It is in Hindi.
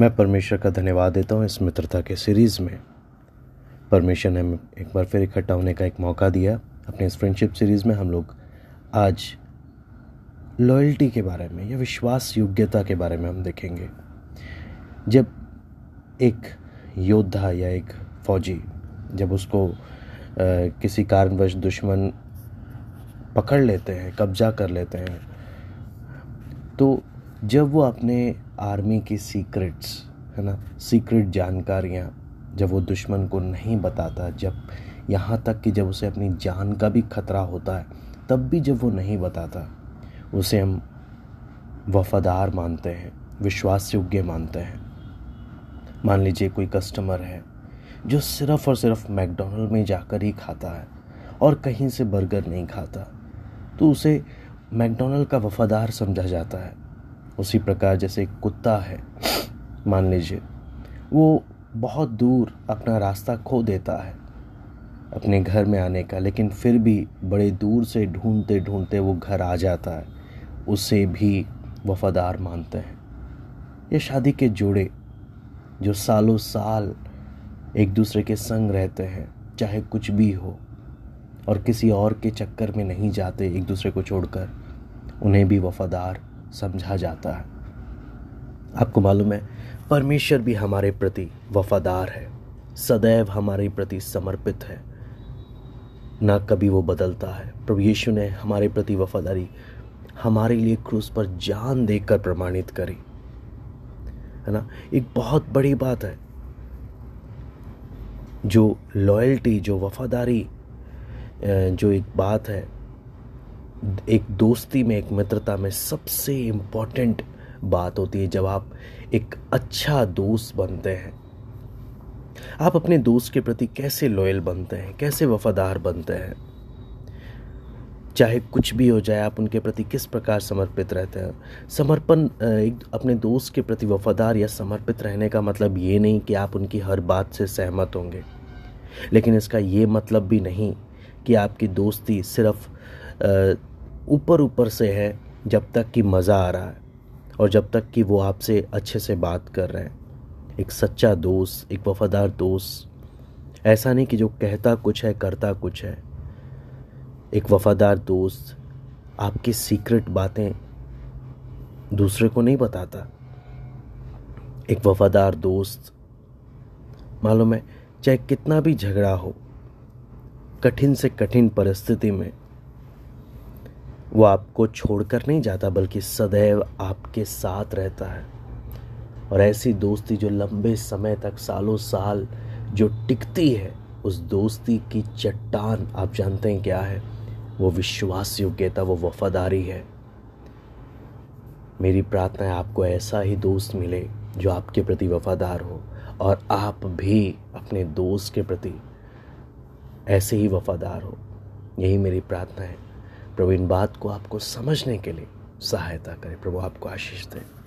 मैं परमेश्वर का धन्यवाद देता हूँ इस मित्रता के सीरीज़ में। परमेश्वर ने हमें एक बार फिर इकट्ठा होने का एक मौका दिया। अपने इस फ्रेंडशिप सीरीज़ में हम लोग आज लॉयल्टी के बारे में या विश्वास योग्यता के बारे में हम देखेंगे। जब एक योद्धा या एक फौजी जब उसको आ, किसी कारणवश दुश्मन पकड़ लेते हैं कब्जा कर लेते हैं तो जब वो अपने आर्मी की सीक्रेट्स, है ना, सीक्रेट जानकारियाँ जब वो दुश्मन को नहीं बताता, जब यहाँ तक कि जब उसे अपनी जान का भी खतरा होता है, तब भी जब वो नहीं बताता, उसे हम वफादार मानते हैं विश्वास योग्य मानते हैं। मान लीजिए कोई कस्टमर है, जो सिर्फ़ और सिर्फ़ मैकडोनल्ड में जाकर ही खाता है और कहीं से बर्गर नहीं खाता तो उसे मैकडोनल्ड का वफादार समझा जाता है। उसी प्रकार जैसे कुत्ता है, मान लीजिए, वो बहुत दूर अपना रास्ता खो देता है अपने घर में आने का, लेकिन फिर भी बड़े दूर से ढूंढते ढूंढते वो घर आ जाता है। उसे भी वफादार मानते हैं। ये शादी के जोड़े, जो सालों साल एक दूसरे के संग रहते हैं, चाहे कुछ भी हो, और किसी और के चक्कर में नहीं जाते एक दूसरे को छोड़कर, उन्हें भी वफादार समझा जाता है। आपको मालूम है, परमेश्वर भी हमारे प्रति वफादार है। सदैव हमारे प्रति समर्पित है। ना कभी वो बदलता है। प्रभु यीशु ने हमारे प्रति वफादारी हमारे लिए क्रूस पर जान देकर प्रमाणित करी। है ना? एक बहुत बड़ी बात है। जो लॉयल्टी जो वफादारी जो एक बात है एक दोस्ती में, एक मित्रता में सबसे इंपॉर्टेंट बात होती है जब आप एक अच्छा दोस्त बनते हैं। आप अपने दोस्त के प्रति कैसे लॉयल बनते हैं? कैसे वफादार बनते हैं? चाहे कुछ भी हो जाए, आप उनके प्रति किस प्रकार समर्पित रहते हैं? समर्पण एक अपने दोस्त के प्रति वफादार या समर्पित रहने का मतलब ये नहीं कि आप उनकी हर बात से सहमत होंगे। लेकिन इसका ये मतलब भी नहीं कि आपकी दोस्ती सिर्फ़ ऊपर ऊपर से है जब तक कि मज़ा आ रहा है और जब तक कि वो आपसे अच्छे से बात कर रहे हैं। एक सच्चा दोस्त, एक वफादार दोस्त। ऐसा नहीं कि जो कहता कुछ है, करता कुछ है। एक वफादार दोस्त आपकी सीक्रेट बातें दूसरे को नहीं बताता। एक वफादार दोस्त, मालूम है, चाहे कितना भी झगड़ा हो, कठिन से कठिन परिस्थिति में वो आपको छोड़कर नहीं जाता, बल्कि सदैव आपके साथ रहता है। और ऐसी दोस्ती जो लंबे समय तक, सालों साल जो टिकती है, उस दोस्ती की चट्टान आप जानते हैं क्या है? वो विश्वास योग्यता, वो वफादारी है। मेरी प्रार्थना है आपको ऐसा ही दोस्त मिले जो आपके प्रति वफादार हो, और आप भी अपने दोस्त के प्रति ऐसे ही वफादार हो। यही मेरी प्रार्थना है। इन बात को आपको समझने के लिए सहायता करें। प्रभु आपको आशीष दें।